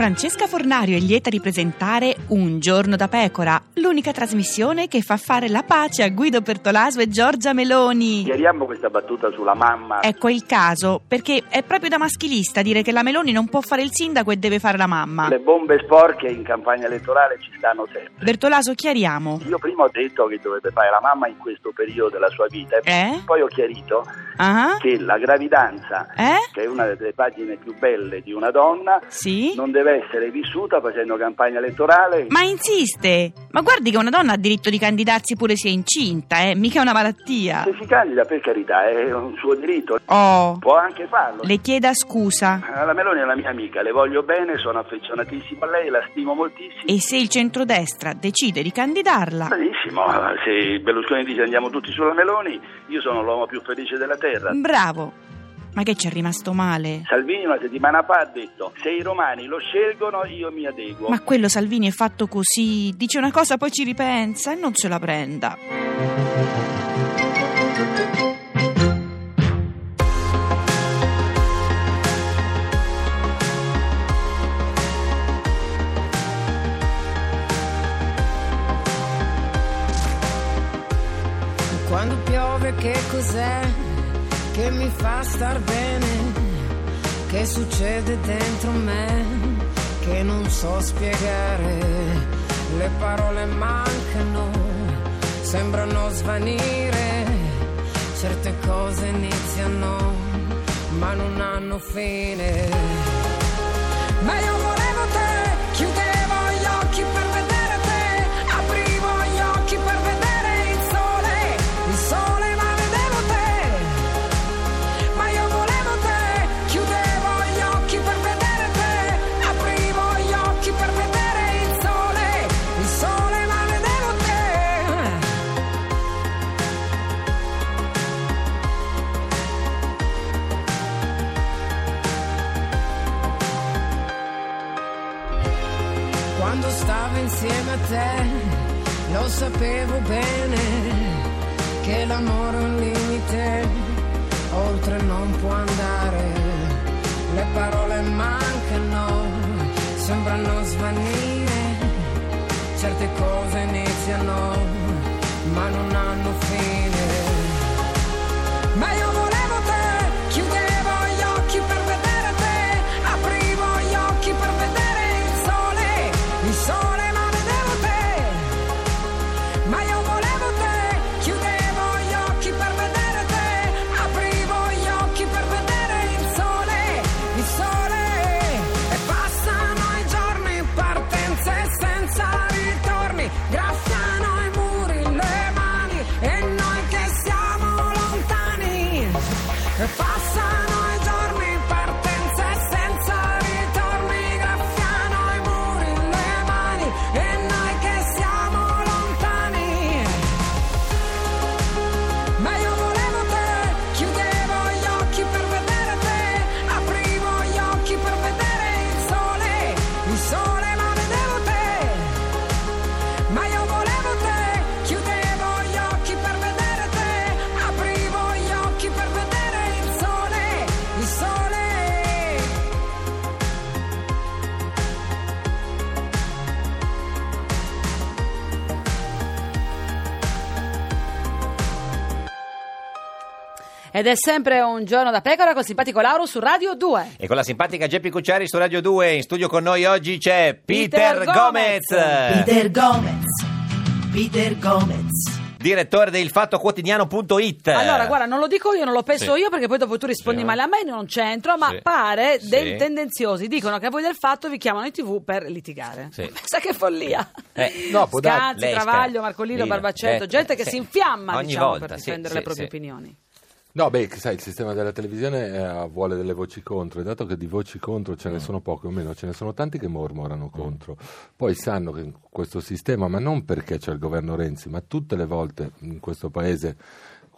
Francesca Fornario è lieta di presentare Un giorno da pecora, l'unica trasmissione che fa fare la pace a Guido Bertolaso e Giorgia Meloni. Chiariamo questa battuta sulla mamma. Ecco il caso, perché è proprio da maschilista dire che la Meloni non può fare il sindaco e deve fare la mamma. Le bombe sporche in campagna elettorale ci stanno sempre. Bertolaso, chiariamo. Io prima ho detto che dovrebbe fare la mamma in questo periodo della sua vita e Eh? poi ho chiarito Ah? che la gravidanza, Eh? che è una delle pagine più belle di una donna, Sì? non deve essere vissuta facendo campagna elettorale. Ma insiste! Ma guardi che una donna ha diritto di candidarsi pure se è incinta, eh? Mica è una malattia. Se si candida, per carità, è un suo diritto, Oh, può anche farlo. le chieda scusa. La Meloni è la mia amica, le voglio bene, sono affezionatissimo a lei, la stimo moltissimo. E se il centrodestra decide di candidarla, Benissimo, se Berlusconi dice andiamo tutti sulla Meloni, io sono l'uomo più felice della terra. bravo! Ma che ci è rimasto male? Salvini una settimana fa ha detto se i romani lo scelgono io mi adeguo. Ma quello Salvini è fatto così, dice una cosa poi ci ripensa e non se la prenda. Quando piove che cos'è che mi fa star bene? Che succede dentro me che non so spiegare? Le parole mancano, sembrano svanire, certe cose iniziano ma non hanno fine. Ma io volevo Quando stavo insieme a te, lo sapevo bene che l'amore è un limite, oltre non può andare. Le parole mancano, sembrano svanire, certe cose iniziano, ma non hanno fine. Ed è sempre un giorno da pecora con simpatico Lauro su Radio 2. E con la simpatica Geppi Cucciari su Radio 2, in studio con noi oggi c'è Peter Peter, Gomez. Gomez, Peter Gomez. Peter Gomez. direttore del fattoquotidiano.it. Allora, guarda, non lo dico io, non lo penso Sì. io perché poi dopo tu rispondi Sì. male a me, non c'entro, ma Sì. pare Sì. dei tendenziosi dicono che a voi del fatto vi chiamano in tv per litigare. Sì. Pensa che follia. Eh, no, Lei, Travaglio, Marcolino, Lino, Barbacetto, eh, gente che si infiamma Ogni diciamo, volta, per difendere sì, le proprie sì. opinioni. No, beh, sai, il sistema della televisione eh, vuole delle voci contro, e dato che di voci contro ce ne Mm. sono poche o meno, ce ne sono tanti che mormorano contro. Poi sanno che questo sistema, ma non perché c'è il governo Renzi, ma tutte le volte in questo paese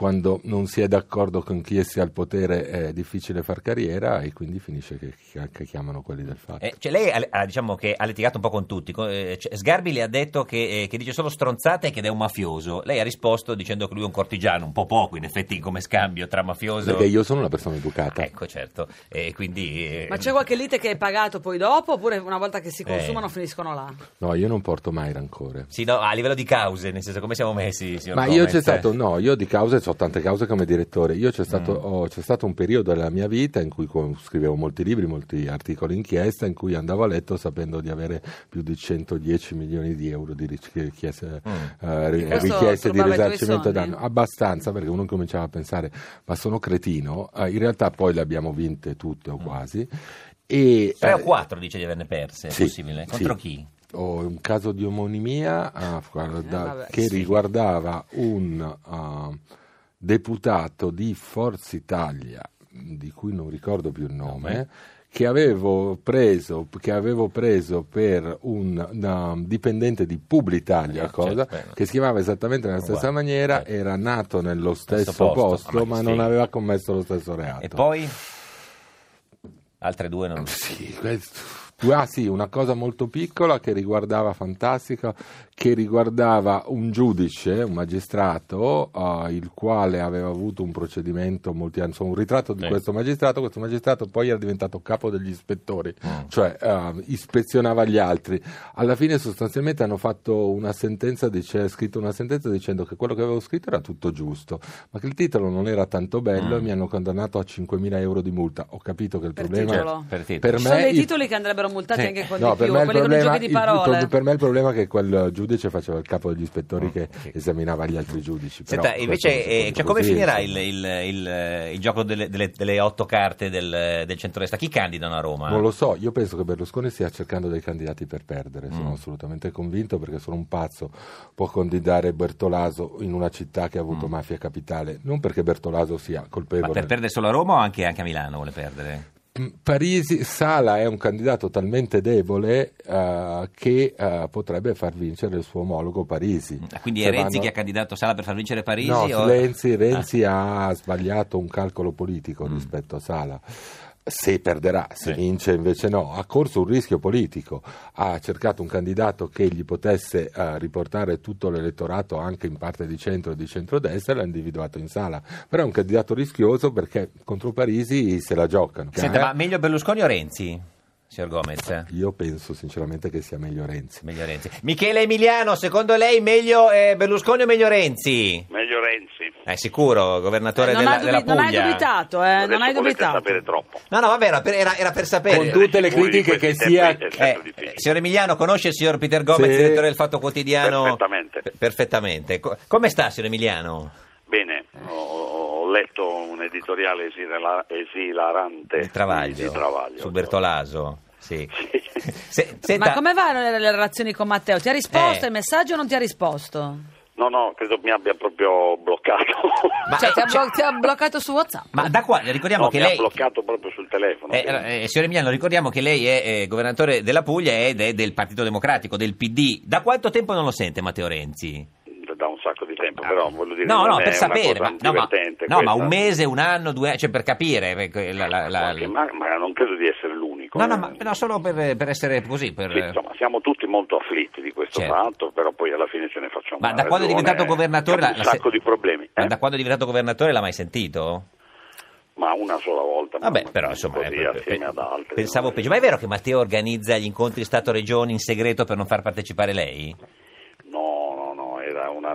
quando non si è d'accordo con chi sia al potere è difficile far carriera e quindi finisce che, che chiamano quelli del fatto. Eh, cioè lei ha, diciamo che ha litigato un po' con tutti. Eh, cioè, Sgarbi le ha detto che, eh, che dice solo stronzate e che è un mafioso. Lei ha risposto dicendo che lui è un cortigiano, un po' poco in effetti come scambio tra mafioso. Perché io sono una persona educata. Ecco, certo. E quindi, eh, Ma c'è qualche lite che è pagato poi dopo oppure una volta che si Eh. consumano finiscono là? No, io non porto mai rancore. Sì, no, a livello di cause, nel senso come siamo messi, Ma io Gomez? c'è stato, no, io di cause, ho tante cause come direttore. Io c'è stato, Mm. ho- c'è stato un periodo della mia vita in cui scrivevo molti libri, molti articoli inchiesta, in cui andavo a letto sapendo di avere più di 110 milioni di euro di ric- richieste, eh, Mm. Questo richieste di risarcimento danno. Abbastanza perché uno cominciava a pensare, ma sono cretino. Eh, in realtà poi le abbiamo vinte tutte o quasi. E, Tre o eh, quattro dice di averne perse, è sì, possibile? Contro sì. chi? ho un caso di omonimia ah, guarda, vabbè, che sì. riguardava un ah, deputato di Forza Italia, di cui non ricordo più il nome, che avevo preso, che avevo preso per un una dipendente di Publitalia, Eh, cosa, certo, che si chiamava esattamente nella stessa Uguale, maniera, certo. era nato nello stesso, posto, posto, ma ma sì. non aveva commesso lo stesso reato. E poi? Altre due non... Sì, questo- ah sì, una cosa molto piccola che riguardava fantastica, che riguardava un giudice, un magistrato, eh, il quale aveva avuto un procedimento molti anni, insomma un ritratto di Sì. questo magistrato, questo magistrato poi era diventato capo degli ispettori, Mm. cioè eh, ispezionava gli altri. Alla fine sostanzialmente hanno fatto una sentenza, dice, scritto una sentenza dicendo che quello che avevo scritto era tutto giusto, ma che il titolo non era tanto bello e Mm. mi hanno condannato a 5.000 euro di multa. Ho capito che il Per problema titolo. Per titolo. per Ci sono me dei il- titoli che andrebbero multati Sì. anche con No, più, me, il quelli con i problema, giochi di il- il- parole. per me il problema è che quel giudice faceva il capo degli ispettori che sì. esaminava gli altri giudici. però Senta, invece, eh, cioè, come così, finirà il, il- il- il gioco delle, delle- delle otto carte del, del centrodestra? Chi candidano a Roma? Non lo so, io penso che Berlusconi stia cercando dei candidati per perdere, sono Mm. assolutamente convinto perché sono un pazzo, può candidare Bertolaso in una città che ha avuto Mm. mafia capitale, non perché Bertolaso sia Ma colpevole. per perdere solo a Roma o anche, anche a Milano vuole perdere? Parisi, Sala è un candidato talmente debole eh, che eh, potrebbe far vincere il suo omologo Parisi. Ah, Quindi è Renzi vanno- che ha candidato Sala per far vincere Parisi? No, o- Renzi, Renzi ha sbagliato un calcolo politico Mm. rispetto a Sala. Se perderà, se Sì. vince invece no, ha corso un rischio politico, ha cercato un candidato che gli potesse eh, riportare tutto l'elettorato anche in parte di centro e di centrodestra e l'ha individuato in sala, però è un candidato rischioso perché contro Parisi se la giocano. Senta, Eh, ma meglio Berlusconi o Renzi, signor Gomez? Io penso sinceramente che sia meglio Renzi. Meglio Renzi. Michele Emiliano, secondo lei meglio eh, Berlusconi o meglio Renzi? Meglio Renzi. È sicuro, governatore Eh, non, della, hai della dubi- non hai Puglia? dubitato, eh, Adesso non hai dubitato. sapere troppo. No, no, vabbè, era per, era- era per sapere. Con tutte le critiche che sia... Eh, signor Emiliano, conosce il signor Peter Gomez, Sì. direttore del Fatto Quotidiano? Perfettamente. P- perfettamente. Co- come sta, signor Emiliano? Bene, ho, ho letto un editoriale esila- esilarante Il Travaglio, di, di Travaglio. su Bertolaso. Sì. Sì. Se- senta- Ma come vanno le, le relazioni con Matteo? Ti ha risposto Eh. il messaggio o non ti ha risposto? No, no, credo mi abbia proprio bloccato. Ma- cioè, ti ha, eh, blo- ti ha bloccato su WhatsApp? Ma da qua, ricordiamo No, che mi lei... ha bloccato proprio sul telefono. Eh, eh, signor Emiliano, ricordiamo che lei è eh, governatore della Puglia ed è del Partito Democratico, del PD. Da quanto tempo non lo sente Matteo Renzi? Da un sacco di tempo, però voglio dire No, no, è per sapere, ma, no, ma, no, ma un mese, un anno, due anni, cioè per capire. perché La, la- la- ma, ma non credo di essere l'unico. no, no, eh. ma no, solo per, per essere così. Per... Sì, insomma, siamo tutti molto afflitti di questo Certo. fatto, però poi alla fine ce ne facciamo Ma da quando è diventato governatore un sacco di problemi. Ma eh? da quando è diventato governatore l'ha mai sentito? Ma una sola volta. ma Vabbè, però insomma, così eh, assieme pe- ad altri. pensavo no? peggio. Ma è vero che Matteo organizza gli incontri Stato-Regioni in segreto per non far partecipare lei?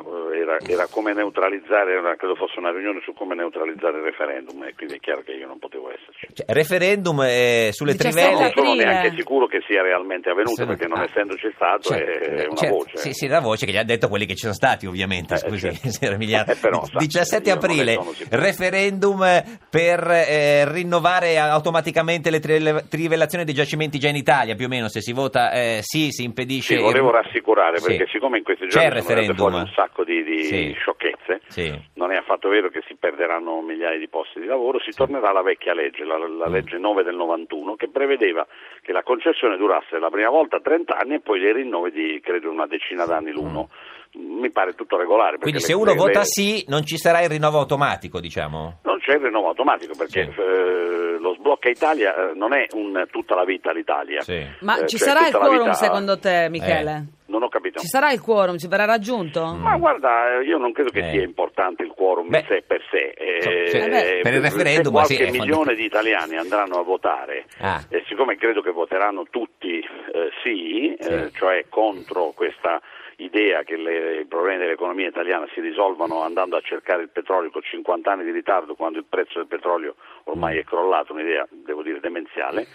No, era, era, come neutralizzare, era- credo fosse una riunione su come neutralizzare il referendum e quindi è chiaro che io non potevo esserci. Cioè, referendum eh, sulle 17 Non trivelle. sono neanche sicuro che sia realmente avvenuto Sì, perché non ah. essendoci stato Certo, è una certo, voce. Sì, sì, la voce che gli ha detto quelli che ci sono stati, ovviamente. Eh, Scusi, certo. Eh, però, sa, 17 io non ne aprile, referendum eh, per eh, rinnovare automaticamente le tri- trivellazioni dei giacimenti già in Italia, più o meno. Se si vota sì, si Sì, impedisce. volevo rassicurare Sì. perché siccome in questi C'è giorni il sono venute referendum. Sacco di, di Sì. sciocchezze, Sì. non è affatto vero che si perderanno migliaia di posti di lavoro, si tornerà alla vecchia legge, la, la Mm. legge 9 del 91, che prevedeva che la concessione durasse la prima volta 30 anni e poi dei rinnovi di credo una decina d'anni l'uno. Mm. mi pare tutto regolare. Quindi le- se uno le- vota le- sì, non ci sarà il rinnovo automatico, diciamo. Non c'è il rinnovo automatico perché Sì. eh, lo sblocca Italia eh, non è un tutta la vita l'Italia. Sì. Ma Eh, ci cioè, sarà il quorum vita- secondo te, Michele? Non ho capito. Ci sarà il quorum? Ci verrà raggiunto? Ma guarda, eh, io non credo che Eh. sia importante il quorum Beh. in sé per sé. Eh, sì, Eh beh. per il se referendum, qualche milione fondamentale. di italiani andranno a votare, Ah. e siccome credo che voteranno tutti eh, sì, eh, cioè contro questa idea che le- i problemi dell'economia italiana si risolvano andando a cercare il petrolio con 50 anni di ritardo quando il prezzo del petrolio ormai è crollato, un'idea devo dire demenziale,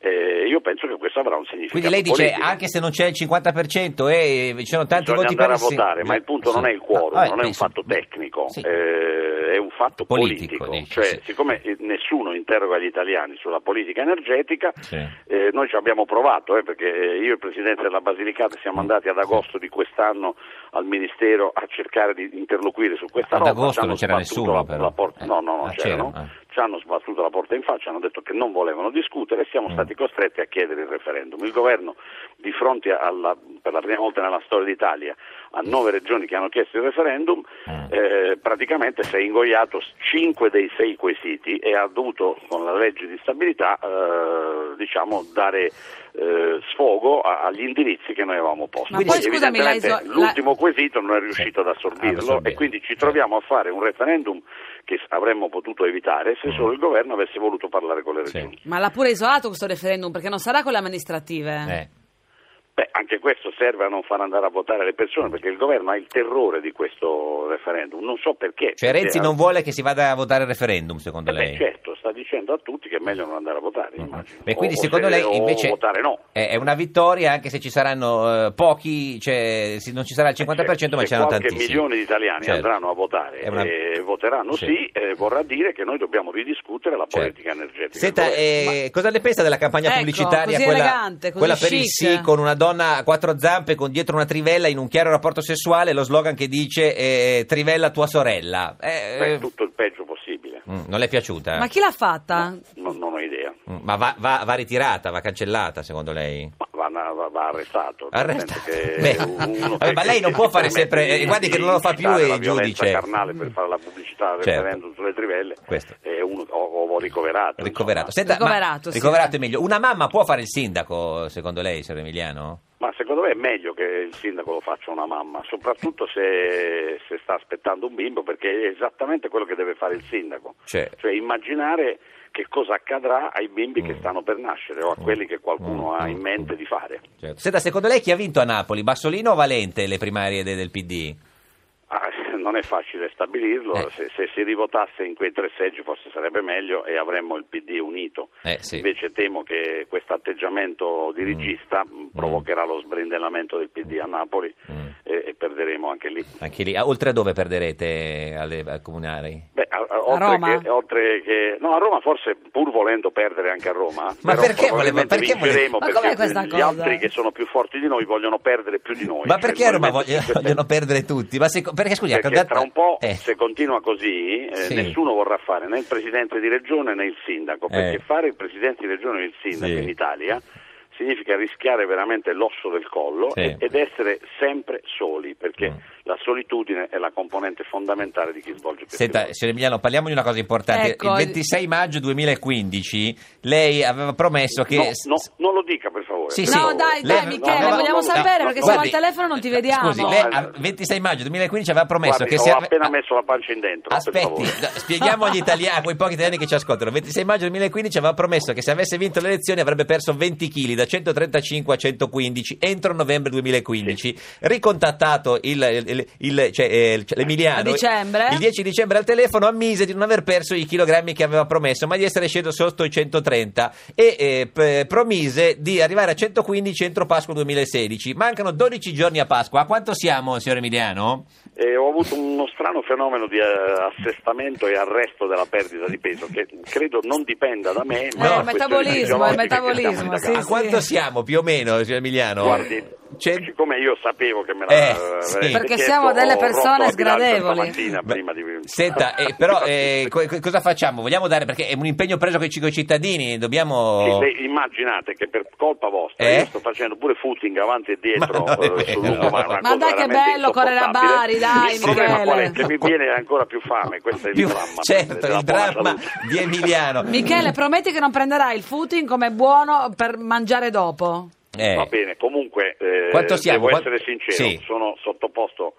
eh, io penso che questo avrà un significato Quindi lei dice politico. anche se non c'è il 50% e ci sono tanti Bisogna voti per il votare, ma il punto non Sì. è il quorum, Ah, vabbè, non è un fatto tecnico, Sì. eh, è un fatto Politico, politico. dice, cioè, sì. siccome eh, nessuno interroga gli italiani sulla politica energetica, eh, noi ci abbiamo provato, eh, perché io e il Presidente della Basilicata siamo andati ad agosto di quest'anno al Ministero a cercare di interloquire su questa Ad roba. agosto ci hanno non c'era nessuno, però. Eh. No, no, non Ah, c'erano. c'erano, ah. Ci hanno sbattuto la porta in faccia, hanno detto che non volevano discutere e Mm. siamo stati costretti a chiedere il referendum. Il governo, di fronte alla, per la prima volta nella storia d'Italia, a nove regioni che hanno chiesto il referendum, Mm. eh, praticamente si è ingoiato cinque dei sei quesiti e ha dovuto, con la legge di stabilità, eh, diciamo, dare eh, sfogo a- agli indirizzi che noi avevamo posto. Ma poi, scusami, la evidentemente iso- l'ultimo quesito non è riuscito ad Ad assorbirlo assorbire. e quindi ci troviamo a fare un referendum che avremmo potuto evitare se solo il governo avesse voluto parlare con le Mm. Sì. regioni. Ma l'ha pure isolato questo referendum perché non sarà con le amministrative. Eh. Beh, anche questo serve a non far andare a votare le persone perché il governo ha il terrore di questo referendum, non so perché. Cioè perché Renzi ha- non vuole che si vada a votare il referendum, secondo Eh beh, lei? certo, sta dicendo a tutti che è meglio non andare a votare, immagino. Beh, quindi O- o secondo se- lei o invece votare no. è una vittoria anche se ci saranno eh, pochi, cioè non ci sarà il 50% ma se ci saranno tantissimi. milione di italiani Certo. andranno a votare una- e voteranno Sì. sì, eh, vorrà dire che noi dobbiamo ridiscutere la Certo. politica energetica. Senta, governo. eh, cosa ne pensa della campagna Ecco, pubblicitaria, così quella, elegante, così quella per il sì, con una donna a quattro zampe, con dietro una trivella in un chiaro rapporto sessuale, lo slogan che dice eh, trivella tua sorella. Eh, Beh, eh, tutto il peggio possibile. mm, non le è piaciuta? Ma chi l'ha fatta? Non, non ho idea. Mm, Ma va, va- va ritirata, va cancellata secondo lei? Ma va, va- va arrestato. Arrestato. Beh, uno vabbè, ma lei non può fare sempre- di- eh, guardi che non lo fa più il giudice. carnale per fare la pubblicità del Certo. referendum sulle trivelle Questo. è uno, o, o ricoverato. Ricoverato. Senta, ma- Ricoverato, sì. ricoverato è meglio. Una mamma può fare il sindaco, secondo lei, signor Emiliano? Ma secondo me è meglio che il sindaco lo faccia una mamma, soprattutto se, se sta aspettando un bimbo, perché è esattamente quello che deve fare il sindaco. Cioè, Cioè immaginare che cosa accadrà ai bimbi che stanno per nascere o a quelli che qualcuno ha in mente di fare. certo. Senta, secondo lei chi ha vinto a Napoli, Bassolino o Valente, le primarie de- del PD? Ah, non è facile stabilirlo, Eh. se, se si rivotasse in quei tre seggi forse sarebbe meglio e avremmo il PD unito. Eh, sì. Invece temo che questo atteggiamento dirigista mh, provocherà lo sbrindellamento del PD a Napoli Mm. e, e perderemo anche lì. Anche lì, ah, oltre a dove perderete alle, ai comunali? Beh, a, a- oltre, Roma? Che, oltre che- no, a Roma forse pur volendo perdere anche a Roma, Ma però perché voleva- perché vinceremo com'è perché questa gli cosa? altri che sono più forti di noi vogliono perdere più di noi. Ma perché a Roma Movimento voglio- 5 Stelle. vogliono perdere tutti? Ma se- perché scusi, ha Perché candidato- tra un po', Eh, se continua così, eh, Sì. nessuno vorrà fare né il presidente di regione né il sindaco, perché Eh. fare il presidente di regione e il sindaco Sì. in Italia significa rischiare veramente l'osso del collo Sì. ed essere sempre soli, perché Mm. La solitudine è la componente fondamentale di chi svolge questi Senta, signor Emiliano, parliamo di una cosa importante. Ecco, il 26 maggio 2015 lei aveva promesso che... No, no, non lo dica per favore. Sì, per sì. No, dai, Lei- dai, Michele, no, no, vogliamo no, sapere no, perché siamo al telefono non ti vediamo. Scusi, lei No, a 26 maggio 2015 aveva promesso Guardi, che ho se... appena messo la pancia in dentro. per Aspetti, spieghiamo agli italiani, a quei pochi italiani che ci ascoltano. 26 maggio 2015 aveva promesso che se avesse vinto le elezioni avrebbe perso 20 kg da 135 a 115 entro novembre 2015. Ricontattato il, il- il- cioè, eh, il- l'Emiliano il 10 dicembre al telefono ammise di non aver perso i chilogrammi che aveva promesso, ma di essere sceso sotto i 130 e eh, p- promise di arrivare a 115 entro Pasqua 2016. Mancano 12 giorni a Pasqua. A quanto siamo, signor Emiliano? E ho avuto uno strano fenomeno di eh, assestamento e arresto della perdita di peso che credo non dipenda da me. Eh, ma il metabolismo, questioni il che stiamo stiamo sì, A quanto siamo più o meno, signor Emiliano? Guardi, Cent- Siccome io sapevo che me la Eh, sì. Perché chiesto, siamo delle persone sgradevoli. Beh, prima di... Senta, eh, però eh, co- co- cosa facciamo? Vogliamo dare, perché è un impegno preso con i cittadini, dobbiamo... Sì, se immaginate che per colpa vostra Eh? io sto facendo pure footing avanti e dietro Ma eh, sul una Ma dai che bello correre a. Bari, dai, Il problema Michele. qual è? Che mi viene ancora più fame, questo è il Più- dramma. certo, il dramma di Emiliano. Michele, prometti che non prenderai il footing come buono per mangiare dopo? Eh, Va bene, comunque eh, Quanto siamo? devo essere sincero, Sì. sono sottoposto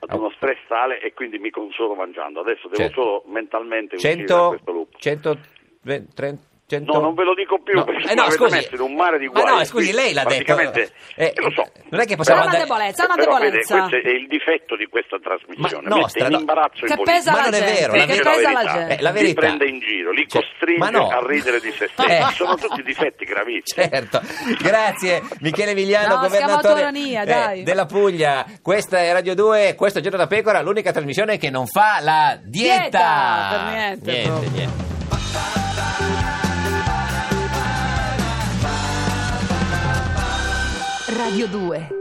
ad uno stress tale e quindi mi consolo mangiando. Adesso devo Certo. solo mentalmente uscire da 100... questo loop. 130... 100... No, non ve lo dico più No, perché eh, no, scusi. messo in un mare di Ma guai. no, scusi, lei l'ha detto. Praticamente, Eh, eh, lo so. Non è che possiamo Ha una andare... debolezza, una Però, vede, debolezza. questo è il difetto di questa trasmissione. Ma Mette nostra, in no. imbarazzo Che i politici. pesa Ma non è vero, la che pesa la verità. gente. Eh, la verità. Li prende in giro, li Cioè, costringe ma no. a ridere di se stessi. Eh. Sono tutti difetti gravissimi. Certo, grazie Michele Vigliano, No, governatore autoironia, eh, dai. della Puglia. Questa è Radio 2, questo è Giorno da Pecora, l'unica trasmissione che non fa la dieta. Dieta, per niente, Niente, niente. Radio 2